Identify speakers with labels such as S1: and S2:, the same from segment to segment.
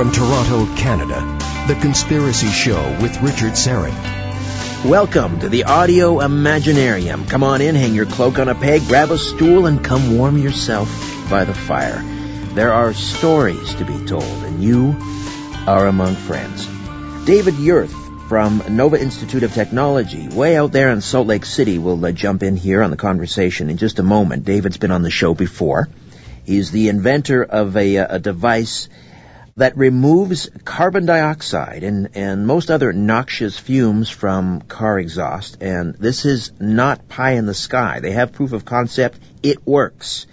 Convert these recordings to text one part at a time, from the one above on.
S1: From Toronto, Canada, The Conspiracy Show with Richard Syrett.
S2: Welcome to the Audio Imaginarium. Come on in, hang your cloak on a peg, grab a stool, and come warm yourself by the fire. There are stories to be told, and you are among friends. David Yurth from Nova Institute of Technology, way out there in Salt Lake City, will uh, jump in here on the conversation in just a moment. David's been on the show before. He's the inventor of a, uh, a device that removes carbon dioxide and, and most other noxious fumes from car exhaust. And this is not pie in the sky. They have proof of concept. It works.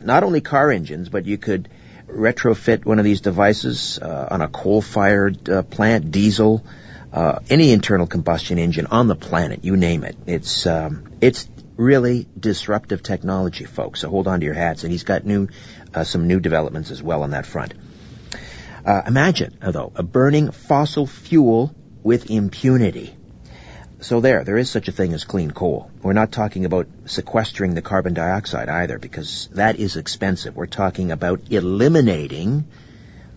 S2: Not only car engines, but you could retrofit one of these devices uh, on a coal-fired uh, plant, diesel, uh, any internal combustion engine on the planet, you name it. It's um, it's really disruptive technology, folks. So hold on to your hats. And he's got new uh, some new developments as well on that front. Uh, imagine, though, a burning fossil fuel with impunity. So there, there is such a thing as clean coal. We're not talking about sequestering the carbon dioxide either, because that is expensive. We're talking about eliminating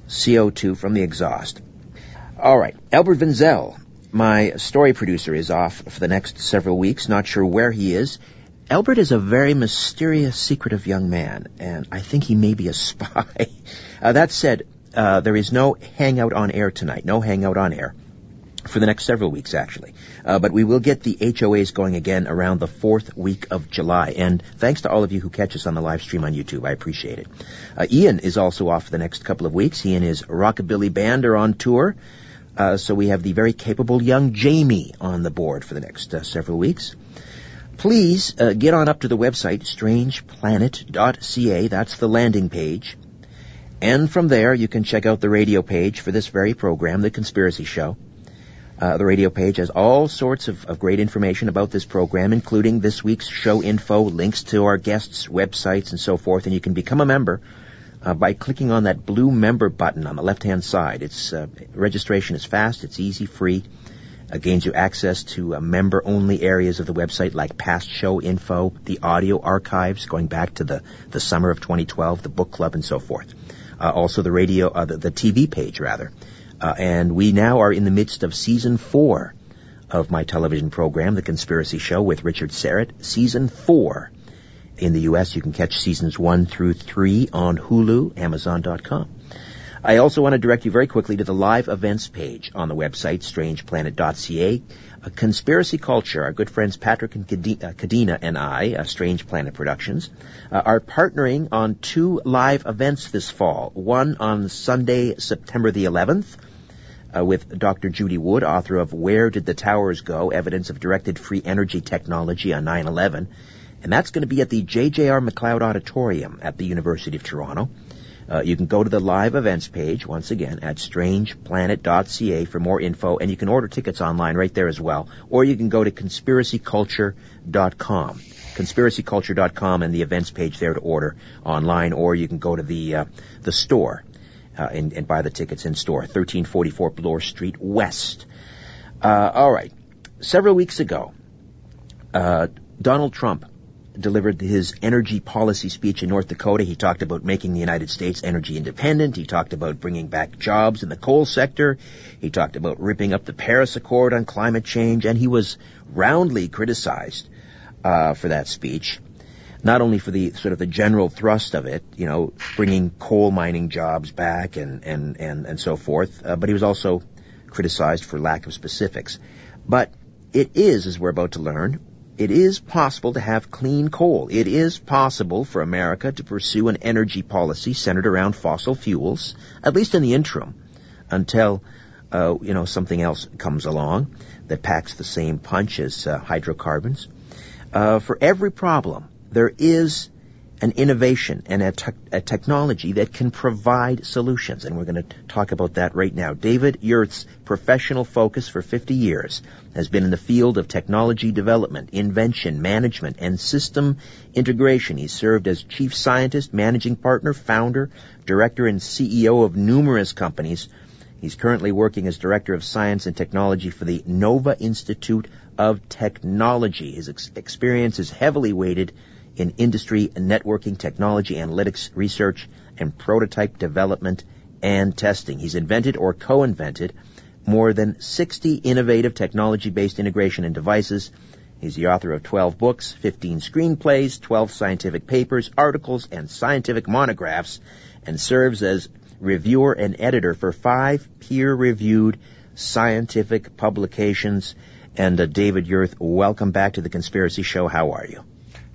S2: CO2 from the exhaust. All right, Albert Wenzel, my story producer, is off for the next several weeks. Not sure where he is. Albert is a very mysterious, secretive young man, and I think he may be a spy. Uh, that said, uh, there is no hangout on air tonight. No hangout on air for the next several weeks, actually. Uh, but we will get the HOAs going again around the fourth week of July. And thanks to all of you who catch us on the live stream on YouTube. I appreciate it. Uh, Ian is also off for the next couple of weeks. He and his Rockabilly Band are on tour. Uh, so we have the very capable young Jamie on the board for the next uh, several weeks. Please uh, get on up to the website, strangeplanet.ca. That's the landing page. And from there, you can check out the radio page for this very program, The Conspiracy Show. Uh, the radio page has all sorts of, of, great information about this program, including this week's show info, links to our guests' websites, and so forth. And you can become a member uh, by clicking on that blue member button on the left-hand side. It's uh, registration is fast, it's easy, free. It gains you access to uh, member-only areas of the website like past show info, the audio archives going back to the, the summer of 2012, the book club, and so forth also the radio, uh, the, the, TV page rather. Uh, and we now are in the midst of season four of my television program, The Conspiracy Show with Richard Syrett. Season four. In the U.S., you can catch seasons one through three on Hulu, Amazon.com. I also want to direct you very quickly to the live events page on the website, strangeplanet.ca. A conspiracy culture, our good friends Patrick and Kadena and I, uh, Strange Planet Productions, uh, are partnering on two live events this fall. One on Sunday, September the 11th, uh, with Dr. Judy Wood, author of Where Did the Towers Go? Evidence of Directed Free Energy Technology on 9-11. And that's going to be at the J.J.R. Macleod Auditorium at the University of Toronto. Uh, you can go to the live events page, once again, at strangeplanet.ca for more info, and you can order tickets online right there as well. Or you can go to conspiracyculture.com. Conspiracyculture.com and the events page there to order online, or you can go to the, uh, the store, uh, and, and, buy the tickets in store, 1344 Bloor Street West. Uh, alright. Several weeks ago, uh, Donald Trump delivered his energy policy speech in North Dakota. He talked about making the United States energy independent. He talked about bringing back jobs in the coal sector. He talked about ripping up the Paris Accord on climate change, and he was roundly criticized uh, for that speech. Not only for the sort of the general thrust of it, you know, bringing coal mining jobs back and and and and so forth, uh, but he was also criticized for lack of specifics. But it is, as we're about to learn, it is possible to have clean coal. It is possible for America to pursue an energy policy centered around fossil fuels, at least in the interim, until uh, you know something else comes along that packs the same punch as uh, hydrocarbons. Uh, for every problem, there is an innovation and a, te- a, technology that can provide solutions. And we're going to talk about that right now. David Yurth's professional focus for 50 years has been in the field of technology development, invention, management, and system integration. He's served as chief scientist, managing partner, founder, director, and CEO of numerous companies. He's currently working as director of science and technology for the Nova Institute of Technology. His ex- experience is heavily weighted in industry and networking, technology, analytics, research, and prototype development and testing. He's invented or co-invented more than 60 innovative technology-based integration and devices. He's the author of 12 books, 15 screenplays, 12 scientific papers, articles, and scientific monographs, and serves as reviewer and editor for five peer-reviewed scientific publications. And uh, David Yurth, welcome back to the Conspiracy Show. How are you?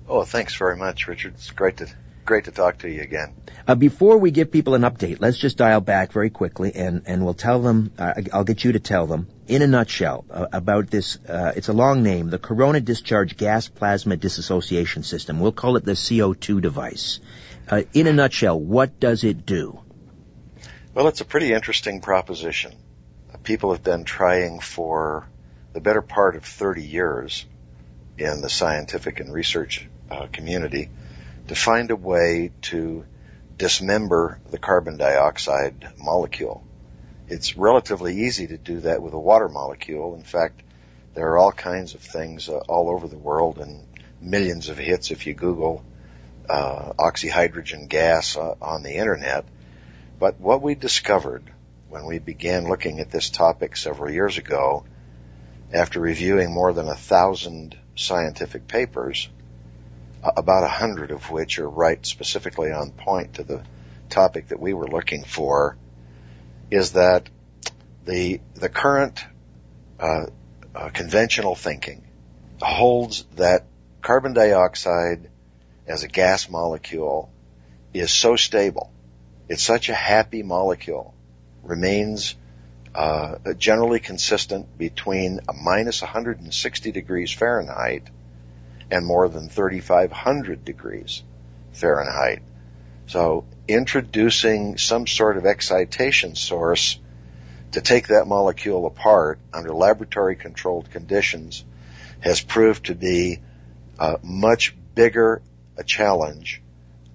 S3: Oh, thanks very much, Richard. It's great to great to talk to you again.
S2: Uh, before we give people an update, let's just dial back very quickly, and and we'll tell them. Uh, I'll get you to tell them in a nutshell uh, about this. Uh, it's a long name, the Corona Discharge Gas Plasma Dissociation System. We'll call it the CO2 device. Uh, in a nutshell, what does it do?
S3: Well, it's a pretty interesting proposition. People have been trying for the better part of 30 years in the scientific and research uh, community to find a way to dismember the carbon dioxide molecule. It's relatively easy to do that with a water molecule. In fact, there are all kinds of things uh, all over the world and millions of hits if you Google uh, oxyhydrogen gas uh, on the internet. But what we discovered when we began looking at this topic several years ago, after reviewing more than a thousand scientific papers, about a hundred of which are right specifically on point to the topic that we were looking for, is that the the current uh, uh, conventional thinking holds that carbon dioxide as a gas molecule is so stable it's such a happy molecule, remains uh, generally consistent between a minus 160 degrees Fahrenheit and more than 3,500 degrees Fahrenheit. So introducing some sort of excitation source to take that molecule apart under laboratory controlled conditions has proved to be a much bigger a challenge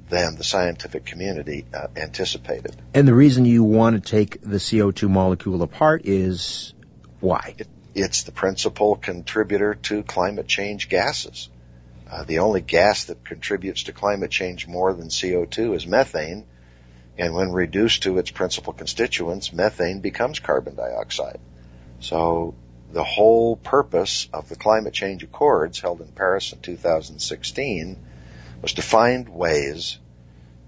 S3: than the scientific community uh, anticipated.
S2: And the reason you want to take the CO2 molecule apart is why?
S3: It, it's the principal contributor to climate change gases. Uh, the only gas that contributes to climate change more than CO2 is methane, and when reduced to its principal constituents, methane becomes carbon dioxide. So the whole purpose of the climate change accords held in Paris in 2016 was to find ways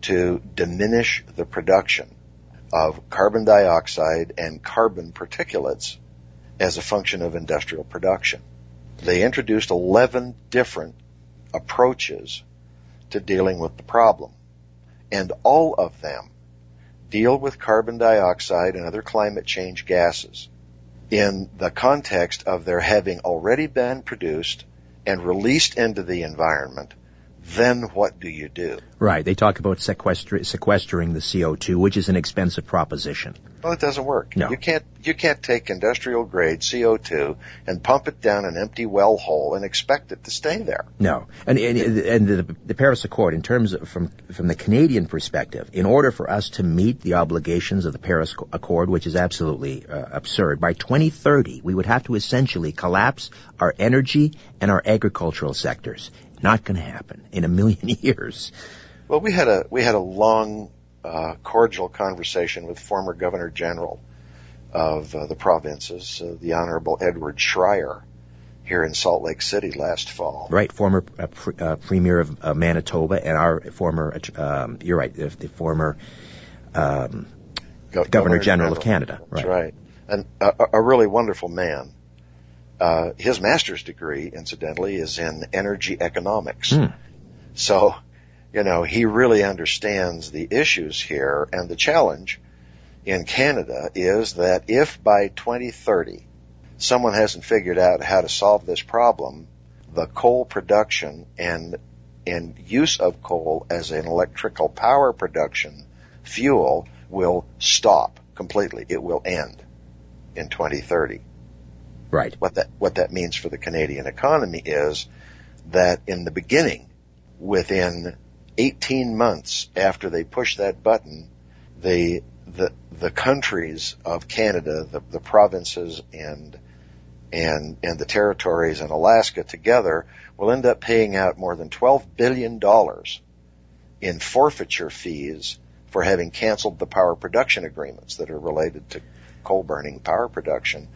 S3: to diminish the production of carbon dioxide and carbon particulates as a function of industrial production. They introduced 11 different approaches to dealing with the problem. And all of them deal with carbon dioxide and other climate change gases in the context of their having already been produced and released into the environment then what do you do?
S2: Right. They talk about sequestri- sequestering the CO2, which is an expensive proposition.
S3: Well, it doesn't work.
S2: No.
S3: You can't, you can't take industrial grade CO2 and pump it down an empty well hole and expect it to stay there.
S2: No. And, and, and the, the Paris Accord, in terms of, from, from the Canadian perspective, in order for us to meet the obligations of the Paris Accord, which is absolutely uh, absurd, by 2030, we would have to essentially collapse our energy and our agricultural sectors. Not going to happen in a million years.
S3: Well, we had a we had a long, uh, cordial conversation with former Governor General of uh, the provinces, uh, the Honorable Edward Schreyer, here in Salt Lake City last fall.
S2: Right, former uh, pre- uh, Premier of uh, Manitoba and our former, um, you're right, the, the former um, Go- Governor, Governor General, General, of Canada.
S3: That's right, right. and a, a really wonderful man. Uh, his master's degree, incidentally, is in energy economics.
S2: Mm.
S3: So, you know, he really understands the issues here and the challenge in Canada is that if by 2030 someone hasn't figured out how to solve this problem, the coal production and and use of coal as an electrical power production fuel will stop completely. It will end in 2030.
S2: Right.
S3: What that what that means for the Canadian economy is that in the beginning, within 18 months after they push that button, the the the countries of Canada, the, the provinces and and and the territories and Alaska together will end up paying out more than 12 billion dollars in forfeiture fees for having canceled the power production agreements that are related to coal burning power production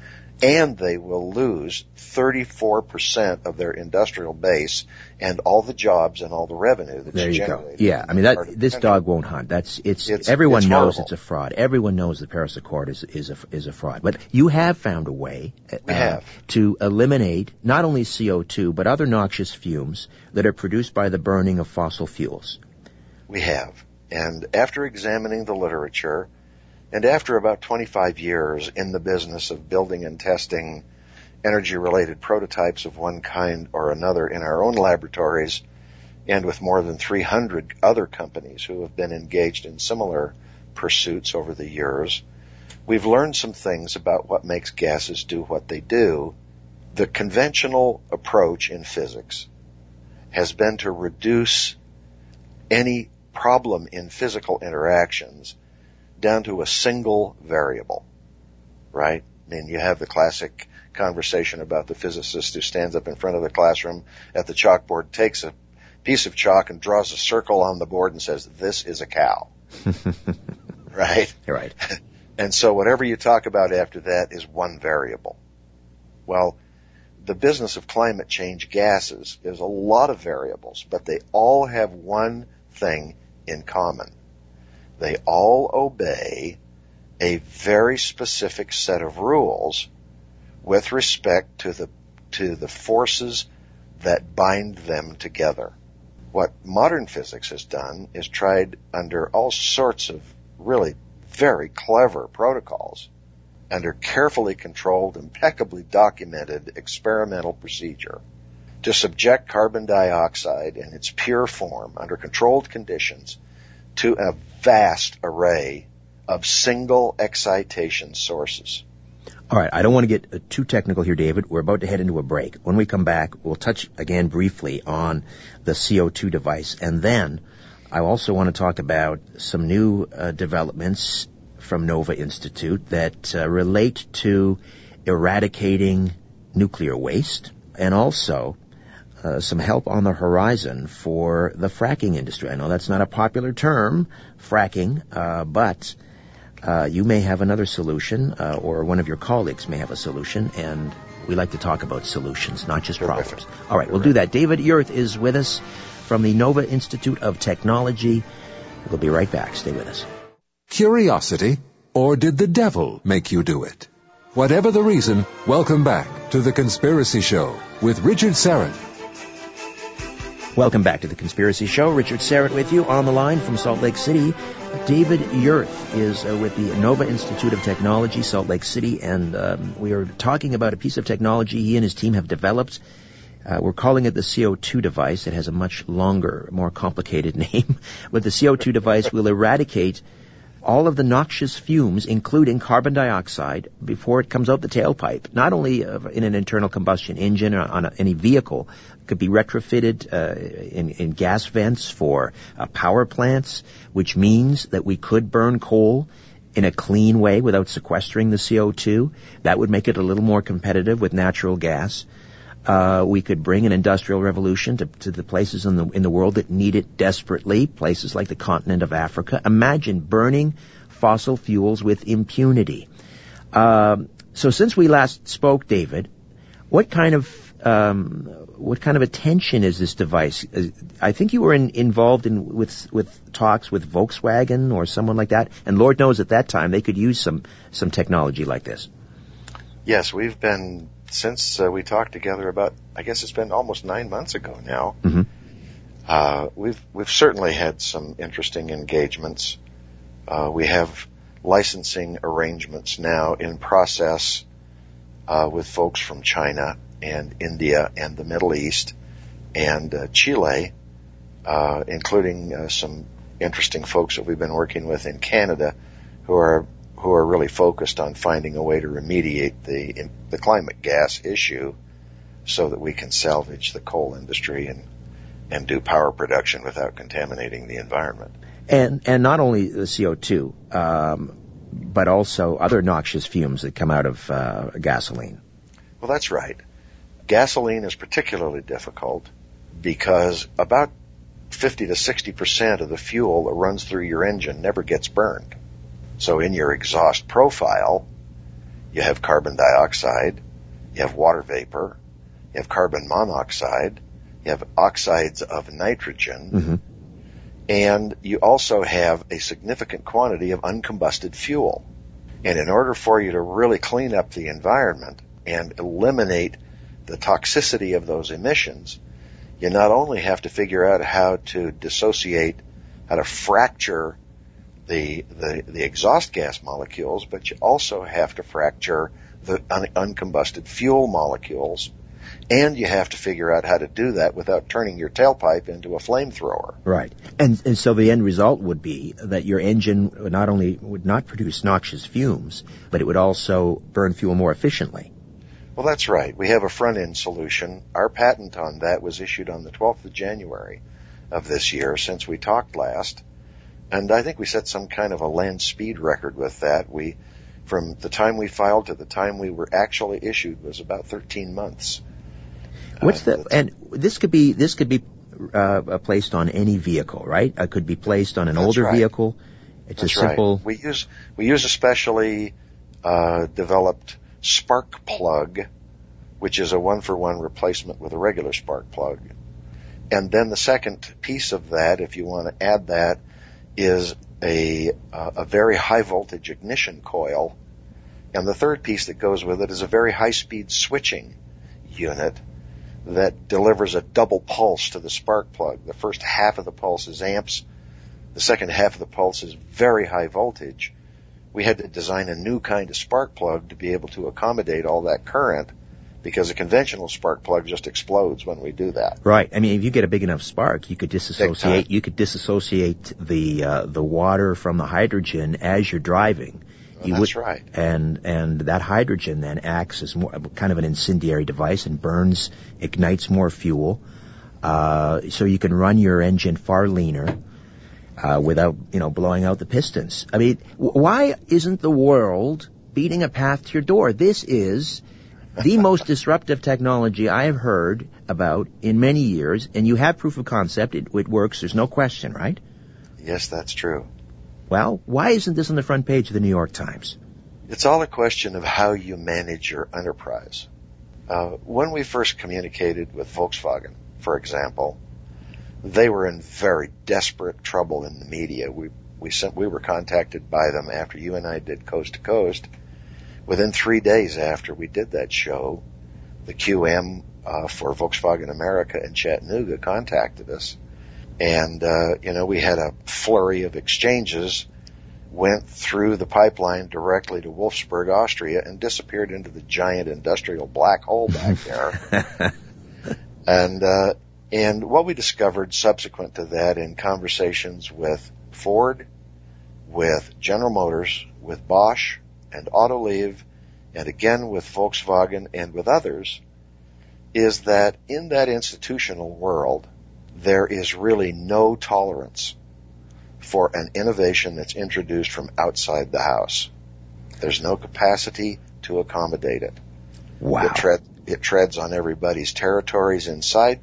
S3: and they will lose 34% of their industrial base and all the jobs and all the revenue that's
S2: there you
S3: generated.
S2: Go. Yeah, I mean that this dog won't hunt. That's it's, it's everyone
S3: it's
S2: knows
S3: horrible.
S2: it's a fraud. Everyone knows the Paris Accord is is a is a fraud. But you have found a way uh,
S3: have.
S2: to eliminate not only CO2 but other noxious fumes that are produced by the burning of fossil fuels.
S3: We have. And after examining the literature, and after about 25 years in the business of building and testing energy related prototypes of one kind or another in our own laboratories, and with more than 300 other companies who have been engaged in similar pursuits over the years, we've learned some things about what makes gases do what they do. The conventional approach in physics has been to reduce any problem in physical interactions down to a single variable, right? I mean, you have the classic conversation about the physicist who stands up in front of the classroom at the chalkboard, takes a piece of chalk and draws a circle on the board and says, this is a cow. right?
S2: Right.
S3: And so whatever you talk about after that is one variable. Well, the business of climate change gases is a lot of variables, but they all have one thing in common. They all obey a very specific set of rules with respect to the, to the forces that bind them together. What modern physics has done is tried under all sorts of really very clever protocols under carefully controlled, impeccably documented experimental procedure to subject carbon dioxide in its pure form under controlled conditions to a vast array of single excitation sources.
S2: All right, I don't want to get uh, too technical here, David. We're about to head into a break. When we come back, we'll touch again briefly on the CO2 device, and then I also want to talk about some new uh, developments from Nova Institute that uh, relate to eradicating nuclear waste and also uh, some help on the horizon for the fracking industry. I know that's not a popular term, fracking, uh, but uh, you may have another solution, uh, or one of your colleagues may have a solution, and we like to talk about solutions, not just problems. All right, we'll do that. David Yurth is with us from the Nova Institute of Technology. We'll be right back. Stay with us.
S4: Curiosity, or did the devil make you do it? Whatever the reason, welcome back to The Conspiracy Show with Richard Syrett.
S2: Welcome back to The Conspiracy Show. Richard Syrett with you on the line from Salt Lake City. David Yurth is uh, with the Nova Institute of Technology, Salt Lake City, and um, we are talking about a piece of technology he and his team have developed. Uh, we're calling it the CO2 device. It has a much longer, more complicated name. but the CO2 device we'll eradicate all of the noxious fumes, including carbon dioxide, before it comes out the tailpipe. Not only uh, in an internal combustion engine or on a, any vehicle, could be retrofitted uh, in, in, gas vents for uh, power plants, which means that we could burn coal in a clean way without sequestering the CO2. That would make it a little more competitive with natural gas. Uh, we could bring an industrial revolution to, to, the places in the in the world that need it desperately, places like the continent of Africa. Imagine burning fossil fuels with impunity. Uh, so, since we last spoke, David, what kind of um, what kind of attention is this device? I think you were in, involved in with with talks with Volkswagen or someone like that, and Lord knows at that time they could use some some technology like this.
S3: Yes, we've been since uh, we talked together about, I guess it's been almost nine months ago now.
S2: Mm-hmm.
S3: Uh, we've we've certainly had some interesting engagements. Uh, we have licensing arrangements now in process uh, with folks from China and India and the Middle East and uh, Chile, uh, including some interesting folks that we've been working with in Canada, who are who are really focused on finding a way to remediate the the climate gas issue, so that we can salvage the coal industry and and do power production without contaminating the environment.
S2: And and not only the CO two, um, but also other noxious fumes that come out of uh, gasoline.
S3: Well, that's right. Gasoline is particularly difficult because about 50 to 60% of the fuel that runs through your engine never gets burned. So in your exhaust profile, you have carbon dioxide, you have water vapor, you have carbon monoxide, you have oxides of nitrogen,
S2: Mm-hmm.
S3: and you also have a significant quantity of uncombusted fuel. And in order for you to really clean up the environment and eliminate the toxicity of those emissions, you not only have to figure out how to dissociate, how to fracture the, the, the exhaust gas molecules, but you also have to fracture the un- uncombusted fuel molecules. And you have to figure out how to do that without turning your tailpipe into a flamethrower.
S2: Right. And and so the end result would be that your engine not only would not produce noxious fumes, but it would also burn fuel more efficiently.
S3: Well, that's right. We have a front end solution. Our patent on that was issued on the 12th of January of this year since we talked last. And I think we set some kind of a land speed record with that. We, from the time we filed to the time we were actually issued was about 13 months.
S2: What's
S3: Uh,
S2: the and this could be this could be uh, placed on any vehicle, right? It could be placed on an older
S3: right.
S2: vehicle. It's
S3: That's
S2: a simple.
S3: right. We use we use a specially uh, developed spark plug, which is a one for one replacement with a regular spark plug. And then the second piece of that, if you want to add that, is a uh, a very high voltage ignition coil. And the third piece that goes with it is a very high speed switching unit that delivers a double pulse to the spark plug. The first half of the pulse is amps. The second half of the pulse is very high voltage. We had to design a new kind of spark plug to be able to accommodate all that current because a conventional spark plug just explodes when we do that.
S2: Right. I mean, if you get a big enough spark, you could disassociate. You could disassociate the uh, the water from the hydrogen as you're driving. You
S3: That's
S2: would-
S3: right.
S2: And and that hydrogen then acts as more kind of an incendiary device and burns, ignites more fuel. Uh, so you can run your engine far leaner uh, without you know blowing out the pistons. I mean, w- why isn't the world beating a path to your door? This is the most disruptive technology I have heard about in many years, and you have proof of concept. It, it works. There's no question, right?
S3: Yes, that's true.
S2: Well, why isn't this on the front page of the New York Times?
S3: It's all a question of how you manage your enterprise. Uh, when we first communicated with Volkswagen, for example, they were in very desperate trouble in the media. We we sent we were contacted by them after you and I did Coast to Coast. Within three days after we did that show, the QM uh, for Volkswagen America in Chattanooga contacted us, and uh, you know we had a flurry of exchanges went through the pipeline directly to Wolfsburg, Austria, and disappeared into the giant industrial black hole back there. and uh, and what we discovered subsequent to that in conversations with Ford, with General Motors, with Bosch, and Autoliv, and again with Volkswagen and with others, is that in that institutional world, there is really no tolerance for an innovation that's introduced from outside the house. There's no capacity to accommodate it.
S2: Wow.
S3: It, tread, it treads on everybody's territories inside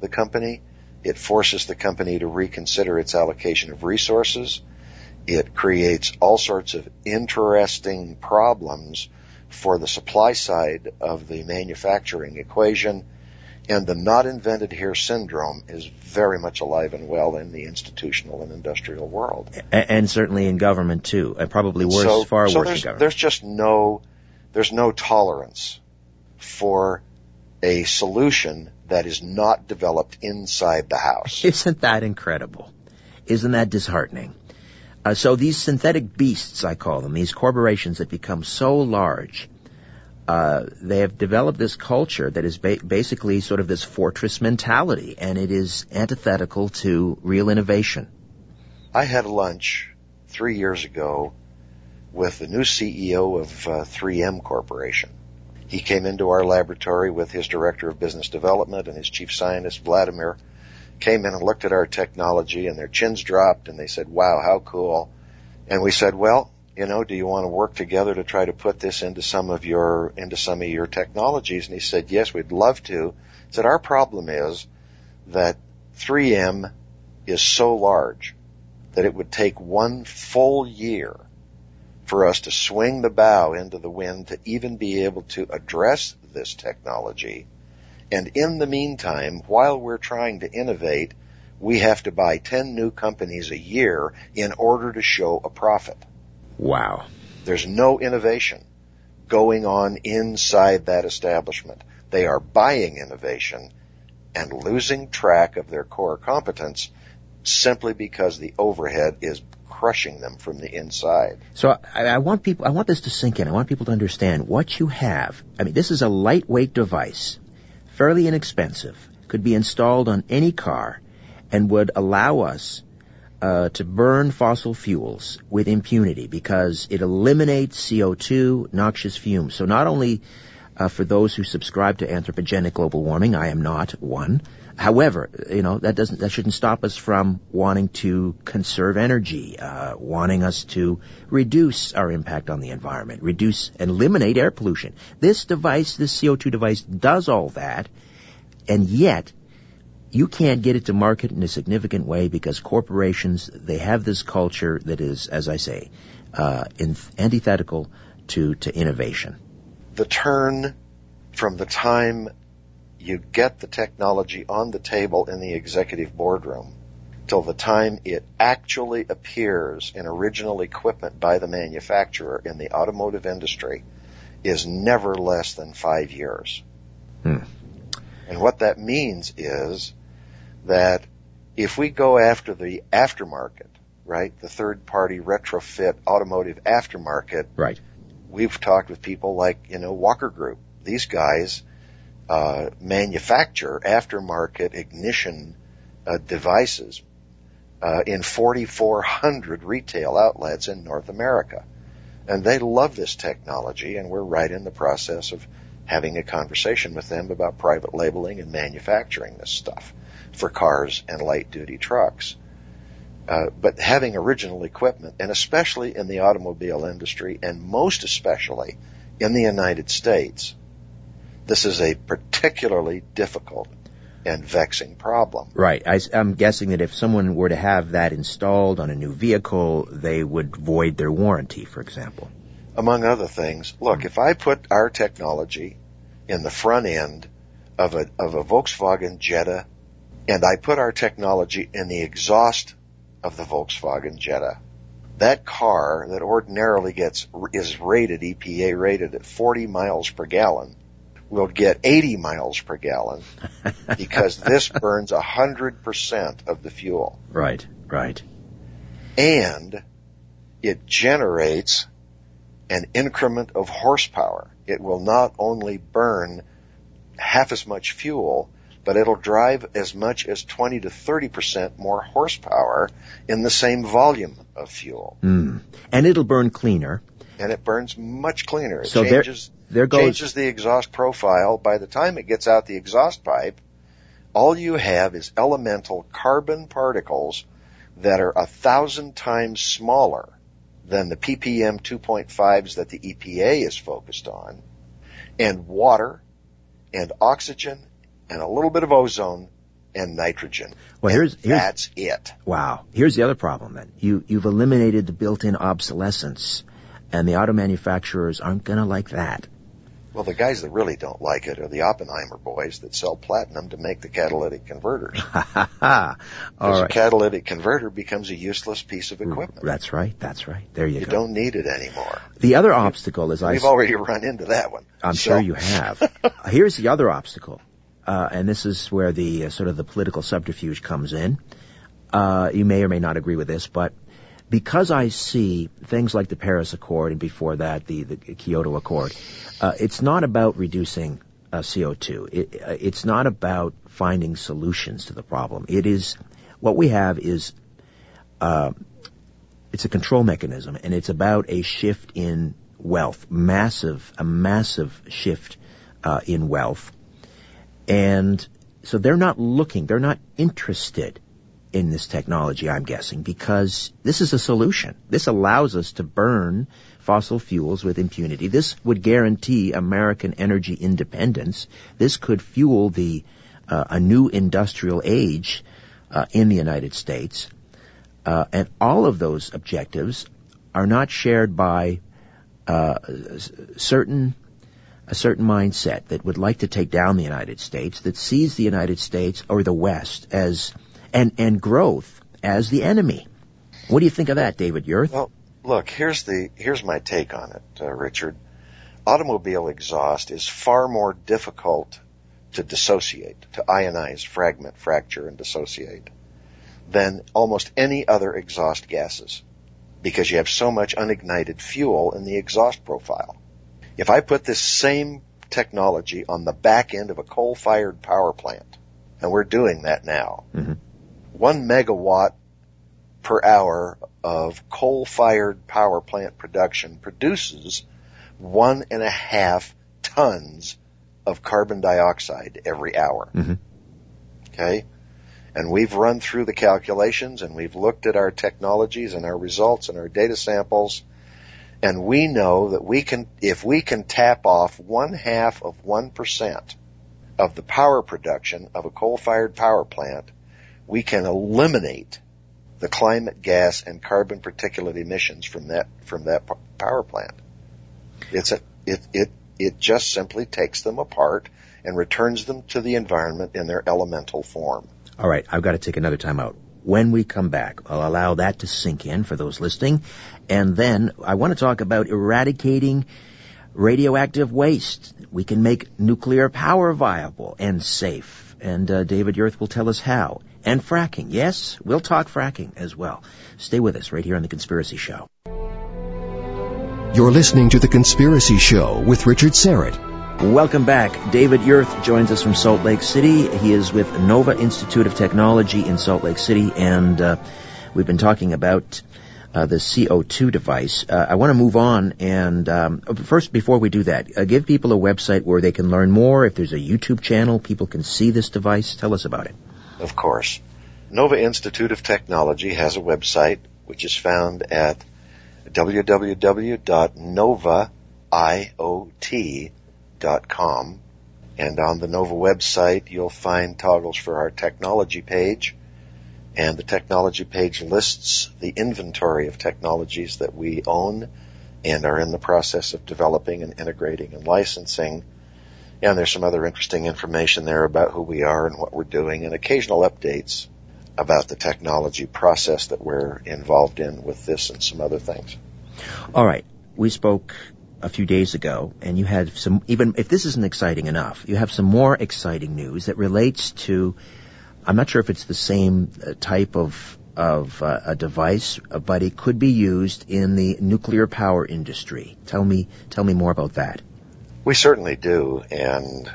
S3: the company. It forces the company to reconsider its allocation of resources. It creates all sorts of interesting problems for the supply side of the manufacturing equation. And the not invented here syndrome is very much alive and well in the institutional and industrial world.
S2: A- and certainly in government too. And probably worse,
S3: so,
S2: far
S3: so
S2: worse in
S3: there's,
S2: government.
S3: there's just no, there's no tolerance for a solution that is not developed inside the house.
S2: Isn't that incredible? Isn't that disheartening? Uh, so these synthetic beasts, I call them, these corporations that become so large, uh, they have developed this culture that is ba- basically sort of this fortress mentality, and it is antithetical to real innovation.
S3: I had lunch three years ago with the new CEO of uh, 3M Corporation. He came into our laboratory with his director of business development and his chief scientist, Vladimir, came in and looked at our technology and their chins dropped and they said, wow, how cool. And we said, well, you know, do you want to work together to try to put this into some of your, into some of your technologies? And he said, yes, we'd love to. He said, our problem is that 3M is so large that it would take one full year for us to swing the bow into the wind to even be able to address this technology. And in the meantime, while we're trying to innovate, we have to buy 10 new companies a year in order to show a profit.
S2: Wow.
S3: There's no innovation going on inside that establishment. They are buying innovation and losing track of their core competence simply because the overhead is crushing them from the inside.
S2: So I, I, want people, I want this to sink in. I want people to understand what you have. I mean, this is a lightweight device, fairly inexpensive, could be installed on any car, and would allow us uh, to burn fossil fuels with impunity because it eliminates CO2, noxious fumes. So not only uh, for those who subscribe to anthropogenic global warming, I am not one. However, you know that doesn't that shouldn't stop us from wanting to conserve energy, uh, wanting us to reduce our impact on the environment, reduce and eliminate air pollution. This device, this CO2 device, does all that, and yet you can't get it to market in a significant way because corporations they have this culture that is, as I say, uh, antithetical to to innovation.
S3: The turn from the time you get the technology on the table in the executive boardroom till the time it actually appears in original equipment by the manufacturer in the automotive industry is never less than five years.
S2: Hmm.
S3: And what that means is that if we go after the aftermarket, right, the third party retrofit automotive aftermarket,
S2: right.
S3: We've talked with people like, you know, Walker Group. These guys, uh, manufacture aftermarket ignition uh, devices uh, in 4,400 retail outlets in North America. And they love this technology, and we're right in the process of having a conversation with them about private labeling and manufacturing this stuff for cars and light duty trucks. Uh, but having original equipment, and especially in the automobile industry, and most especially in the United States, this is a particularly difficult and vexing problem.
S2: Right. I, am guessing that if someone were to have that installed on a new vehicle, they would void their warranty, for example.
S3: Among other things, look, if I put our technology in the front end of a, of a Volkswagen Jetta and I put our technology in the exhaust of the Volkswagen Jetta. That car that ordinarily gets is rated EPA rated at 40 miles per gallon will get 80 miles per gallon because this burns 100% of the fuel.
S2: Right, right.
S3: And it generates an increment of horsepower. It will not only burn half as much fuel, but it'll drive as much as 20 to 30% more horsepower in the same volume of fuel.
S2: Mm. And it'll burn cleaner.
S3: And it burns much cleaner. It
S2: so
S3: changes,
S2: there, there goes...
S3: changes the exhaust profile. By the time it gets out the exhaust pipe, all you have is elemental carbon particles that are a thousand times smaller than the ppm 2.5s that the EPA is focused on, and water and oxygen and a little bit of ozone and nitrogen.
S2: Well, here's, here's
S3: that's it.
S2: Wow. Here's the other problem then. You you've eliminated the built-in obsolescence, and the auto manufacturers aren't going to like that.
S3: Well, the guys that really don't like it are the Oppenheimer boys that sell platinum to make the catalytic converters. Because
S2: right.
S3: a catalytic converter becomes a useless piece of equipment.
S2: That's right. That's right. There you,
S3: you
S2: go.
S3: You don't need it anymore.
S2: The other obstacle is
S3: We've I. We've already run into that one.
S2: I'm
S3: so.
S2: sure you have. Here's the other obstacle uh, and this is where the uh, sort of the political subterfuge comes in. Uh, you may or may not agree with this, but because I see things like the Paris Accord and before that the, the Kyoto Accord, uh, it's not about reducing uh, CO2. It, uh, it's not about finding solutions to the problem. It is what we have is it's a control mechanism, and it's about a shift in wealth, massive, a massive shift in wealth and so they're not looking, they're not interested in this technology, I'm guessing, because this is a solution. This allows us to burn fossil fuels with impunity. This would guarantee American energy independence. This could fuel the uh, a new industrial age uh, in the United States. Uh, and all of those objectives are not shared by uh, certain a certain mindset that would like to take down the United States, that sees the United States or the West as and and growth as the enemy. What do you think of that, David Yurth?
S3: Well, look, here's the here's my take on it, uh, Richard. Automobile exhaust is far more difficult to dissociate, to ionize, fragment, fracture, and dissociate than almost any other exhaust gases because you have so much unignited fuel in the exhaust profile. If I put this same technology on the back end of a coal-fired power plant, and we're doing that now, mm-hmm. One megawatt per hour of coal-fired power plant production produces one and a half tons of carbon dioxide every hour. Mm-hmm. Okay? And we've run through the calculations and we've looked at our technologies and our results and our data samples. And we know that we can, if we can tap off one half of one percent of the power production of a coal-fired power plant, we can eliminate the climate gas and carbon particulate emissions from that, from that power plant. It's a, it, it, it just simply takes them apart and returns them to the environment in their elemental form.
S2: All right, I've got to take another time out. When we come back, I'll allow that to sink in for those listening. And then I want to talk about eradicating radioactive waste. We can make nuclear power viable and safe. And uh, David Yurth will tell us how. And fracking. Yes, we'll talk fracking as well. Stay with us right here on The Conspiracy Show.
S1: You're listening to The Conspiracy Show with Richard Syrett.
S2: Welcome back. David Yurth joins us from Salt Lake City. He is with Nova Institute of Technology in Salt Lake City, and uh, we've been talking about uh, the CO2 device. Uh, I want to move on, and um, first, before we do that, uh, give people a website where they can learn more. If there's a YouTube channel, people can see this device. Tell us about it.
S3: Of course. Nova Institute of Technology has a website which is found at www.novaiot.com. And on the Nova website, you'll find toggles for our technology page. And the technology page lists the inventory of technologies that we own and are in the process of developing and integrating and licensing. And there's some other interesting information there about who we are and what we're doing and occasional updates about the technology process that we're involved in with this and some other things.
S2: All right. We spoke a few days ago, and you had some, even if this isn't exciting enough, you have some more exciting news that relates to, I'm not sure if it's the same uh, type of of uh, a device, but it could be used in the nuclear power industry. Tell me, tell me more about that.
S3: We certainly do, and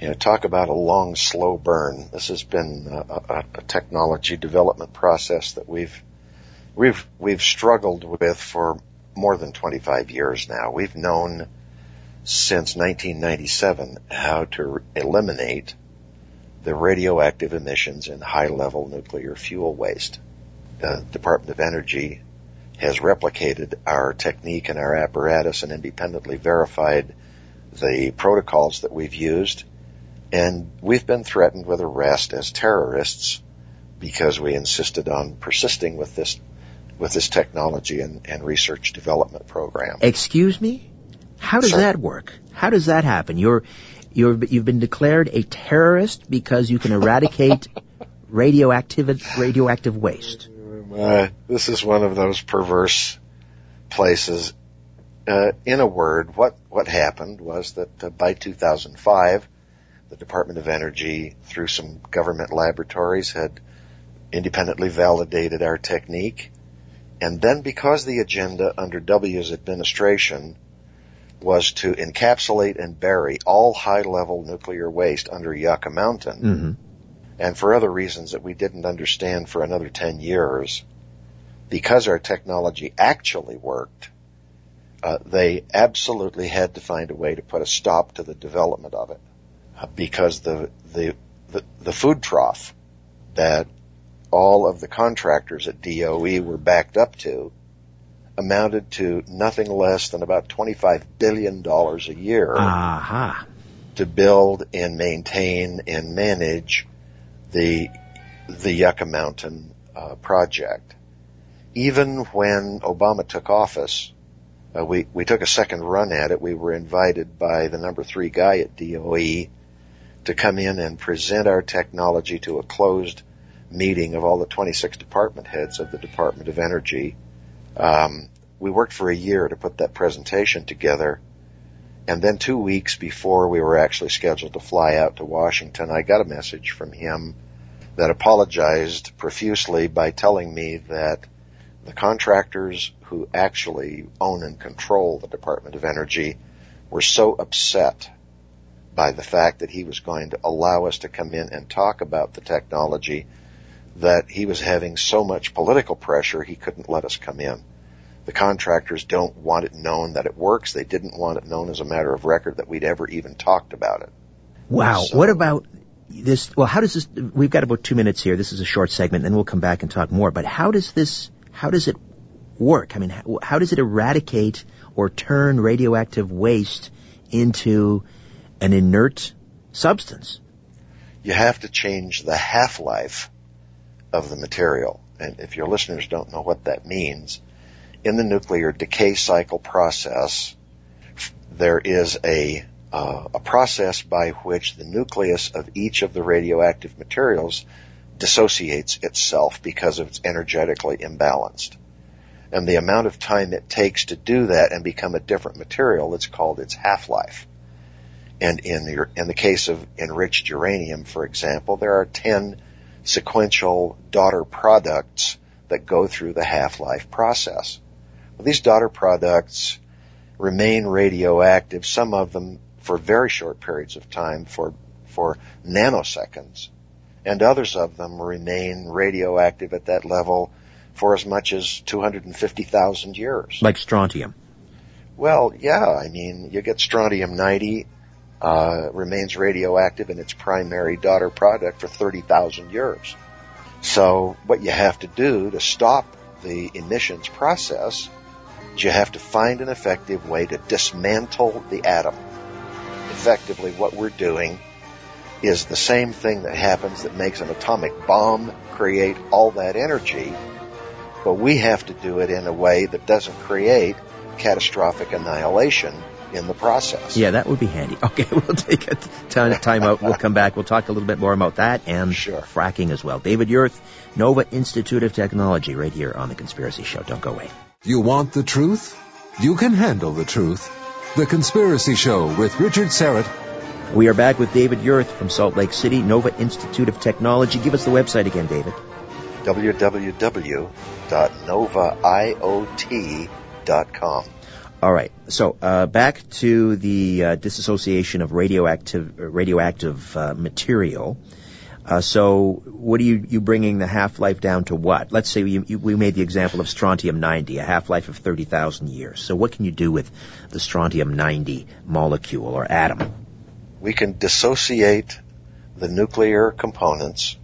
S3: you know, talk about a long, slow burn. This has been a, a, a technology development process that we've we've we've struggled with for more than 25 years now. We've known since 1997 how to eliminate the radioactive emissions in high level nuclear fuel waste. The Department of Energy has replicated our technique and our apparatus and independently verified the protocols that we've used. And we've been threatened with arrest as terrorists because we insisted on persisting with this with this technology and, and research development program.
S2: Excuse me? How does Sir? that work? How does that happen? You're, you're, you've been declared a terrorist because you can eradicate radioactive, radioactive waste.
S3: Uh, this is one of those perverse places. Uh, in a word, what, what happened was that uh, by 2005, the Department of Energy, through some government laboratories, had independently validated our technique and then because the agenda under W's administration was to encapsulate and bury all high level nuclear waste under Yucca Mountain, mm-hmm. and for other reasons that we didn't understand for another 10 years, because our technology actually worked, uh, they absolutely had to find a way to put a stop to the development of it. Uh, because the, the, the, the food trough that all of the contractors at DOE were backed up to amounted to nothing less than about $25 billion a year
S2: uh-huh.
S3: to build and maintain and manage the the Yucca Mountain uh, project. Even when Obama took office, uh, we, we took a second run at it. We were invited by the number three guy at DOE to come in and present our technology to a closed meeting of all the 26 department heads of the Department of Energy. Um, we worked for a year to put that presentation together. And then two weeks before we were actually scheduled to fly out to Washington, I got a message from him that apologized profusely by telling me that the contractors who actually own and control the Department of Energy were so upset by the fact that he was going to allow us to come in and talk about the technology that he was having so much political pressure he couldn't let us come in. The contractors don't want it known that it works. They didn't want it known as a matter of record that we'd ever even talked about it.
S2: Wow. So, what about this? Well, how does this? We've got about two minutes here. This is a short segment, then we'll come back and talk more. But how does this? How does it work? I mean, how, how does it eradicate or turn radioactive waste into an inert substance?
S3: You have to change the half-life of the material. And if your listeners don't know what that means, in the nuclear decay cycle process, there is a uh, a process by which the nucleus of each of the radioactive materials dissociates itself because it's energetically imbalanced. And the amount of time it takes to do that and become a different material, it's called its half-life. And in the, in the case of enriched uranium, for example, there are 10 sequential daughter products that go through the half-life process. Well, these daughter products remain radioactive, some of them for very short periods of time, for, for nanoseconds, and others of them remain radioactive at that level for as much as 250,000 years.
S2: Like strontium.
S3: Well, yeah, I mean, you get strontium 90 uh, remains radioactive in its primary daughter product for 30,000 years. So what you have to do to stop the emissions process is you have to find an effective way to dismantle the atom. Effectively, what we're doing is the same thing that happens that makes an atomic bomb create all that energy, but we have to do it in a way that doesn't create catastrophic annihilation in the process.
S2: Yeah, that would be handy. Okay, we'll take a time, time out. We'll come back. We'll talk a little bit more about that and
S3: sure.
S2: fracking as well. David Yurth, Nova Institute of Technology, right here on The Conspiracy Show. Don't go away.
S4: You want the truth? You can handle the truth. The Conspiracy Show with Richard Syrett.
S2: We are back with David Yurth from Salt Lake City, Nova Institute of Technology. Give us the website again, David.
S3: www.novaiot.com.
S2: All right. So uh, back to the uh, disassociation of radioactive radioactive uh, material. Uh, so what are you you bringing the half life down to? What? Let's say we made the example of strontium 90, a half life of 30,000 years. So what can you do with the strontium 90 molecule or atom?
S3: We can dissociate the nuclear components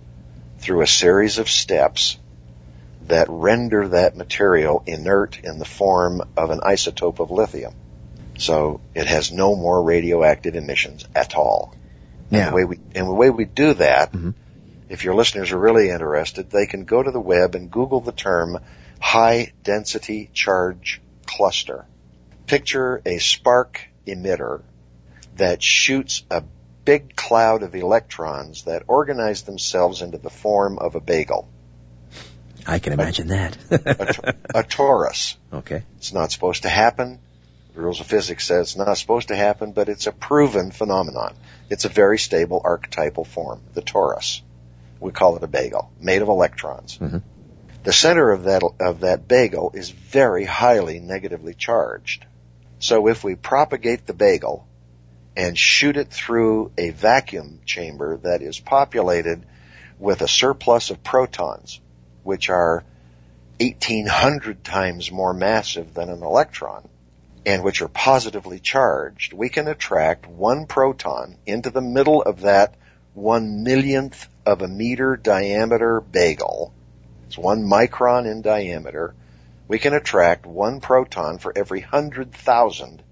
S3: through a series of steps that render that material inert in the form of an isotope of lithium. So it has no more radioactive emissions at all.
S2: Now,
S3: and the way we, and the way we do that, mm-hmm. if your listeners are really interested, they can go to the web and Google the term high density charge cluster. Picture a spark emitter that shoots a big cloud of electrons that organize themselves into the form of a bagel.
S2: I can imagine
S3: a,
S2: that.
S3: a, a, torus.
S2: Okay.
S3: It's not supposed to happen. The rules of physics say it's not supposed to happen, but it's a proven phenomenon. It's a very stable archetypal form, the torus. We call it a bagel, made of electrons.
S2: Mm-hmm.
S3: The center of that, of that bagel is very highly negatively charged. So if we propagate the bagel and shoot it through a vacuum chamber that is populated with a surplus of protons, which are 1800 times more massive than an electron and which are positively charged, we can attract one proton into the middle of that one millionth of a meter diameter bagel. It's one micron in diameter. We can attract one proton for every hundred thousand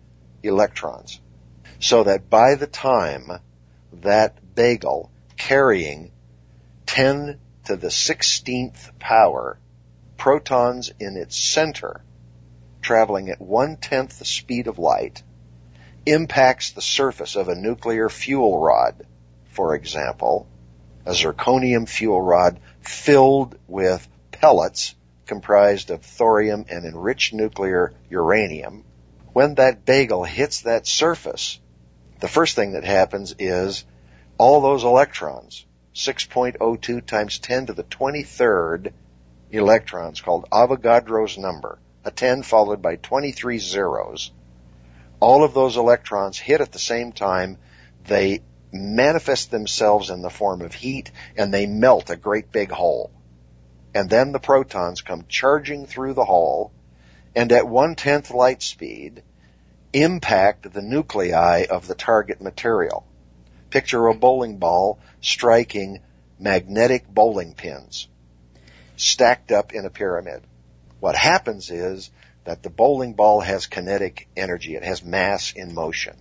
S3: electrons. So that by the time that bagel carrying 10 to the 16th power, protons in its center, traveling at one tenth the speed of light, impacts the surface of a nuclear fuel rod, for example, a zirconium fuel rod filled with pellets comprised of thorium and enriched nuclear uranium. When that bagel hits that surface, the first thing that happens is all those electrons, 6.02 times 10 to the 23rd electrons called Avogadro's number, a 10 followed by 23 zeros. All of those electrons hit at the same time. They manifest themselves in the form of heat and they melt a great big hole. And then the protons come charging through the hole and at one tenth light speed impact the nuclei of the target material. Picture a bowling ball striking magnetic bowling pins stacked up in a pyramid. What happens is that the bowling ball has kinetic energy. It has mass in motion.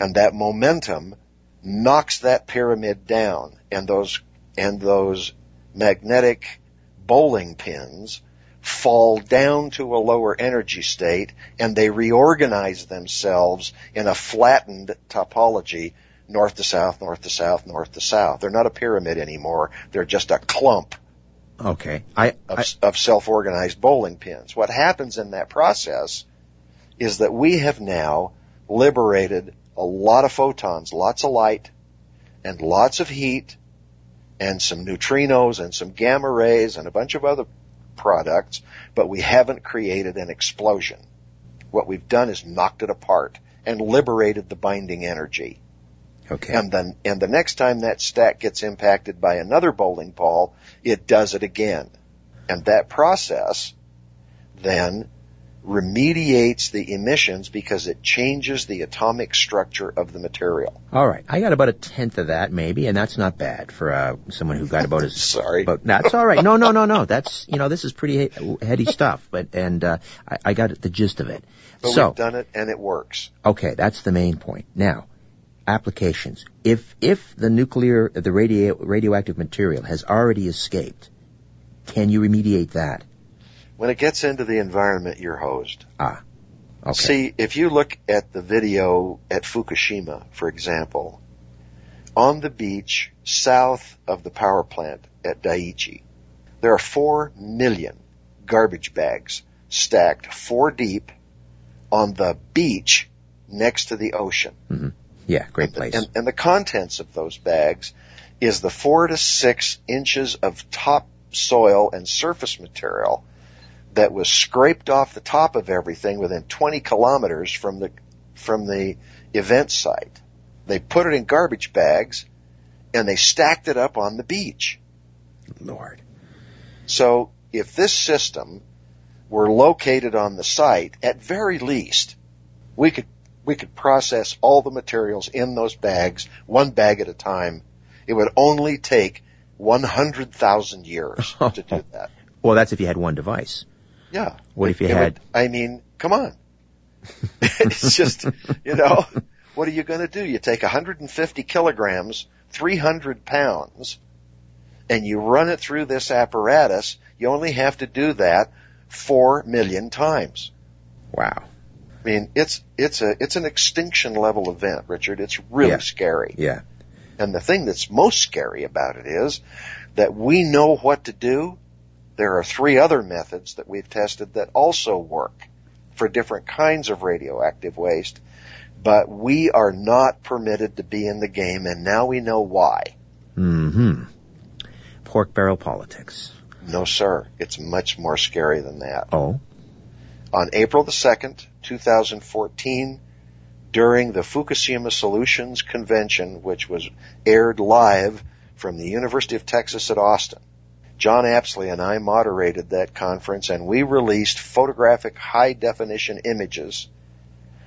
S3: And that momentum knocks that pyramid down and those, and those magnetic bowling pins fall down to a lower energy state and they reorganize themselves in a flattened topology north to south, north to south, north to south. They're not a pyramid anymore. They're just a clump
S2: Okay. I,
S3: of,
S2: I
S3: of self-organized bowling pins. What happens in that process is that we have now liberated a lot of photons, lots of light, and lots of heat, and some neutrinos and some gamma rays and a bunch of other products, but we haven't created an explosion. What we've done is knocked it apart and liberated the binding energy.
S2: okay.
S3: And then, and the next time that stack gets impacted by another bowling ball, it does it again. And that process then remediates the emissions because it changes the atomic structure of the material.
S2: All right. I got about a tenth of that maybe, and that's not bad for uh, someone who got about as
S3: Sorry.
S2: But that's all right. No, no, no, no. That's you know this is pretty he- heady stuff. But and uh, I, I got the gist of it.
S3: But
S2: so
S3: we've done it and it works.
S2: okay, that's the main point. Now, applications. If if the nuclear the radio radioactive material has already escaped, can you remediate that?
S3: When it gets into the environment, you're hosed.
S2: Ah, okay.
S3: See, if you look at the video at Fukushima, for example, on the beach south of the power plant at Daiichi, there are four million garbage bags stacked four deep on the beach next to the ocean. Mm-hmm.
S2: yeah, great place.
S3: And, and the contents of those bags is the four to six inches of top soil and surface material that was scraped off the top of everything within 20 kilometers from the, from the event site. They put it in garbage bags and they stacked it up on the beach.
S2: Lord.
S3: So if this system were located on the site, at very least, we could we could process all the materials in those bags, one bag at a time. It would only take 100,000 years to do that.
S2: Well, that's if you had one device.
S3: Yeah.
S2: What if you
S3: It
S2: had-
S3: would- I mean, come on. it's just, you know, what are you going to do? You take 150 kilograms, 300 pounds, and you run it through this apparatus. You only have to do that four million times.
S2: Wow.
S3: I mean, it's it's a it's an extinction level event, Richard. It's really
S2: Yeah.
S3: scary.
S2: Yeah.
S3: And the thing that's most scary about it is that we know what to do. There are three other methods that we've tested that also work for different kinds of radioactive waste, but we are not permitted to be in the game and now we know why.
S2: Mm-hmm. Pork barrel politics.
S3: No sir, it's much more scary than that.
S2: Oh.
S3: On April the 2nd, 2014, during the Fukushima Solutions Convention, which was aired live from the University of Texas at Austin, John Apsley and I moderated that conference and we released photographic high definition images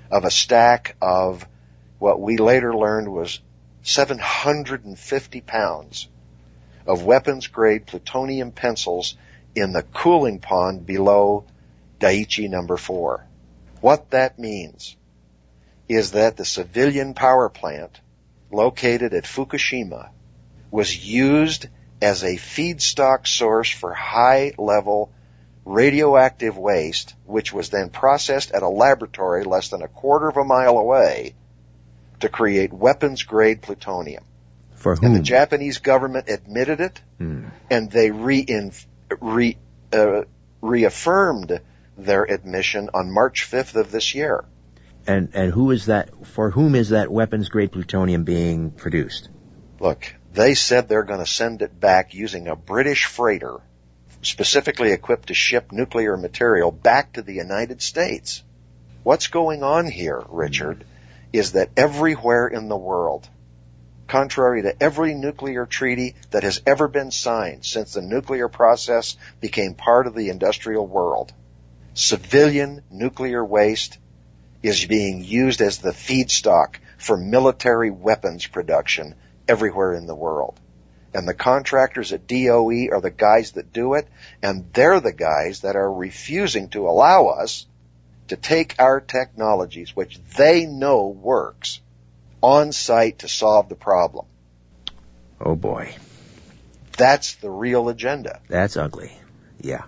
S3: of a stack of what we later learned was 750 pounds of weapons grade plutonium pencils in the cooling pond below Daiichi number four. What that means is that the civilian power plant located at Fukushima was used as a feedstock source for high level radioactive waste, which was then processed at a laboratory less than a quarter of a mile away to create weapons grade plutonium.
S2: For whom?
S3: And the Japanese government admitted it,
S2: Hmm.
S3: and they re uh, reaffirmed their admission on March 5th of this year.
S2: And and who is that? For whom is that weapons grade plutonium being produced?
S3: Look, they said they're going to send it back using a British freighter specifically equipped to ship nuclear material back to the United States. What's going on here, Richard, is that everywhere in the world, contrary to every nuclear treaty that has ever been signed since the nuclear process became part of the industrial world, civilian nuclear waste is being used as the feedstock for military weapons production everywhere in the world. And the contractors at DOE are the guys that do it, and they're the guys that are refusing to allow us to take our technologies, which they know works, on site to solve the problem.
S2: Oh boy,
S3: That's the real agenda.
S2: that's ugly. Yeah.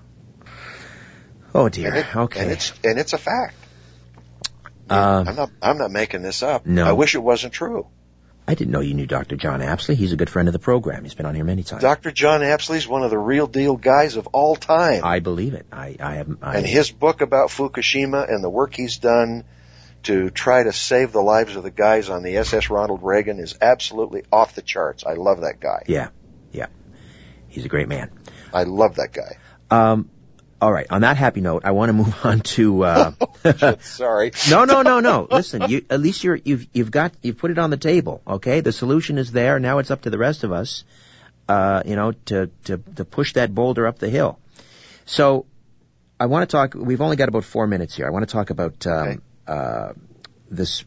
S2: Oh dear.
S3: And it-
S2: okay.
S3: And it's, and it's a fact.
S2: Um,
S3: I'm not, I'm not making this up.
S2: No.
S3: I wish it wasn't true.
S2: I didn't know you knew Dr. John Apsley. He's a good friend of the program. He's been on here many times.
S3: Dr. John Apsley's one of the real deal guys of all time.
S2: I believe it. I, I have. I,
S3: and his book about Fukushima and the work he's done to try to save the lives of the guys on the SS Ronald Reagan is absolutely off the charts. I love that guy.
S2: Yeah, yeah. He's a great man.
S3: I love that guy.
S2: Um, all right. On that happy note, I want to move on to. Uh,
S3: Sorry.
S2: no, no, no, no. Listen, you, at least you're you've you've got you've put it on the table. Okay, the solution is there. Now it's up to the rest of us, uh, you know, to to to push that boulder up the hill. So, I want to talk. We've only got about four minutes here. I want to talk about um,
S3: Okay.
S2: uh, this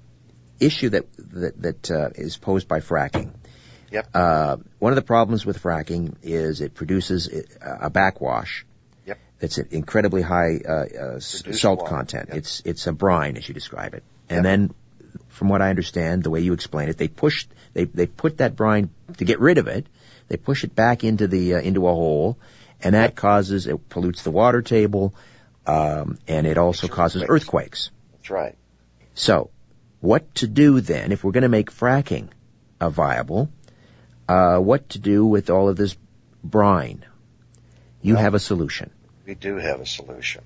S2: issue that that that uh, is posed by fracking.
S3: Yep.
S2: Uh, one of the problems with fracking is it produces a a backwash.
S3: Yep.
S2: That's an incredibly high uh, uh, salt
S3: water,
S2: content.
S3: yep.
S2: It's it's a brine as you describe it. And
S3: Yep.
S2: then, from what I understand, the way you explain it, they push they they put that brine to get rid of it. They push it back into the uh, into a hole, and that causes it pollutes the water table, um, and it also causes
S3: Earthquakes.
S2: earthquakes.
S3: That's right.
S2: So, what to do then if we're going to make fracking uh, viable? Uh, what to do with all of this brine? You have a solution
S3: We do have a solution.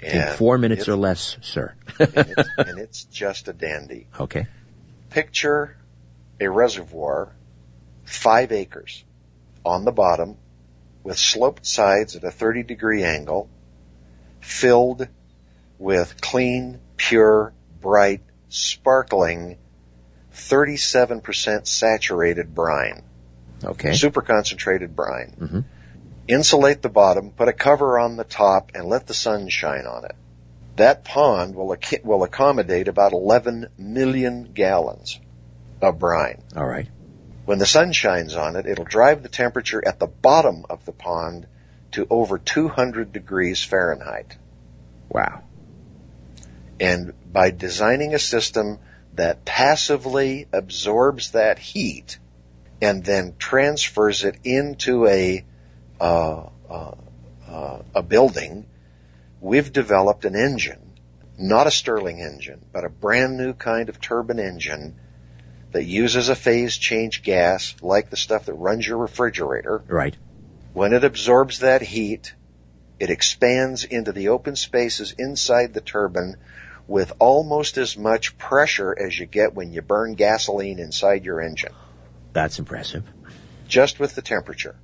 S2: in four minutes or less, sir.
S3: and, it's, and it's just a dandy.
S2: okay.
S3: Picture a reservoir, five acres, on the bottom, with sloped sides at a 30 degree angle, filled with clean, pure, bright, sparkling, 37% saturated brine.
S2: Okay.
S3: Super concentrated brine.
S2: Mhm.
S3: Insulate the bottom, put a cover on the top, and let the sun shine on it. That pond will, ac- will accommodate about 11 million gallons of brine.
S2: All right.
S3: When the sun shines on it, it'll drive the temperature at the bottom of the pond to over 200 degrees Fahrenheit.
S2: Wow.
S3: And by designing a system that passively absorbs that heat and then transfers it into a uh, uh, uh, a building, we've developed an engine, not a Stirling engine, but a brand new kind of turbine engine that uses a phase change gas like the stuff that runs your refrigerator.
S2: Right.
S3: When it absorbs that heat, it expands into the open spaces inside the turbine with almost as much pressure as you get when you burn gasoline inside your engine,
S2: That's impressive.
S3: just with the temperature.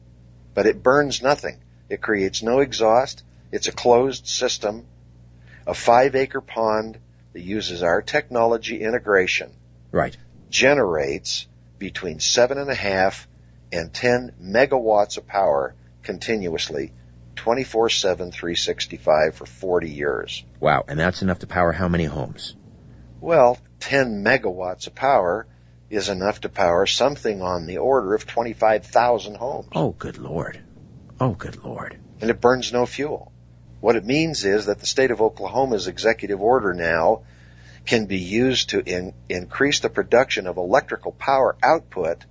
S3: But it burns nothing. It creates no exhaust. It's a closed system, a five acre pond that uses our technology integration
S2: Right.
S3: generates between seven and a half and 10 megawatts of power continuously 24-7, 365 for 40 years.
S2: Wow. And that's enough to power how many homes?
S3: Well, 10 megawatts of power is enough to power something on the order of 25,000 homes.
S2: Oh, good lord. Oh, good lord.
S3: And it burns no fuel. What it means is that the state of Oklahoma's executive order now can be used to in, increase the production of electrical power output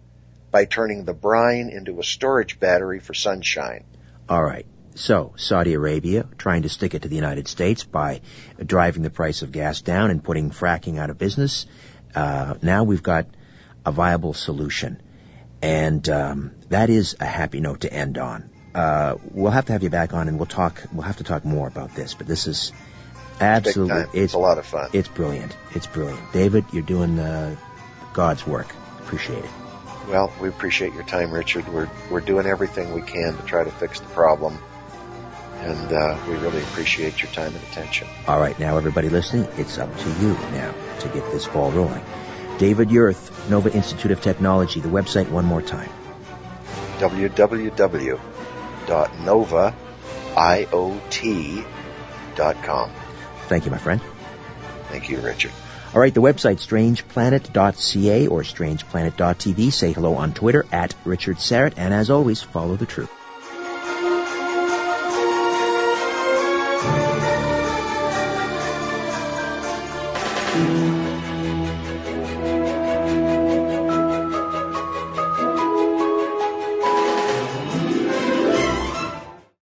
S3: by turning the brine into a storage battery for sunshine.
S2: All right. So, Saudi Arabia trying to stick it to the United States by driving the price of gas down and putting fracking out of business. Uh, now we've got a viable solution. And um, that is a happy note to end on. Uh, we'll have to have you back on and we'll talk, we'll have to talk more about this, but this is absolutely,
S3: it's, it's, a lot of fun.
S2: It's brilliant. It's brilliant. David, you're doing uh, God's work. Appreciate it.
S3: Well, we appreciate your time, Richard. We're, we're doing everything we can to try to fix the problem and uh, we really appreciate your time and attention.
S2: All right, now everybody listening, it's up to you now to get this ball rolling. David Yurth, Nova Institute of Technology, the website one more time.
S3: www.novaiot.com.
S2: Thank you, my friend.
S3: Thank you, Richard.
S2: All right, the website strangeplanet.ca or strangeplanet.tv. Say hello on Twitter at Richard Syrett, and as always, follow the truth.